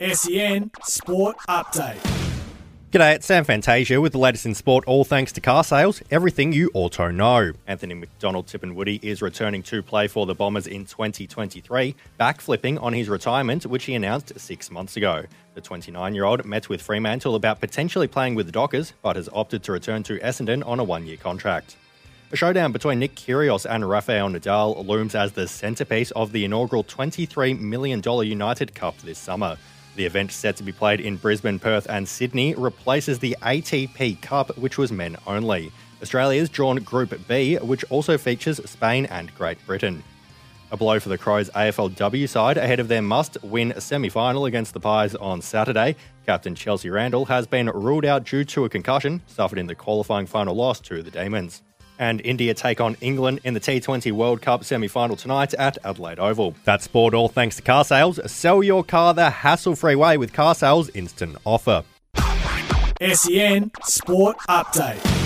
SEN Sport Update. G'day, it's Sam Fantasia with the latest in sport, all thanks to car sales, everything you auto know. Anthony McDonald Tipungwuti is returning to play for the Bombers in 2023, backflipping on his retirement, which he announced six months ago. The 29 year old met with Fremantle about potentially playing with the Dockers, but has opted to return to Essendon on a one year contract. A showdown between Nick Kyrgios and Rafael Nadal looms as the centrepiece of the inaugural $23 million United Cup this summer. The event, set to be played in Brisbane, Perth, and Sydney, replaces the ATP Cup, which was men only. Australia's drawn Group B, which also features Spain and Great Britain. A blow for the Crows AFLW side ahead of their must win semi final against the Pies on Saturday. Captain Chelsea Randall has been ruled out due to a concussion suffered in the qualifying final loss to the Demons and India take on England in the T20 World Cup semi final tonight at Adelaide Oval. That's sport all thanks to car sales. Sell your car the hassle free way with car sales instant offer. SEN Sport Update.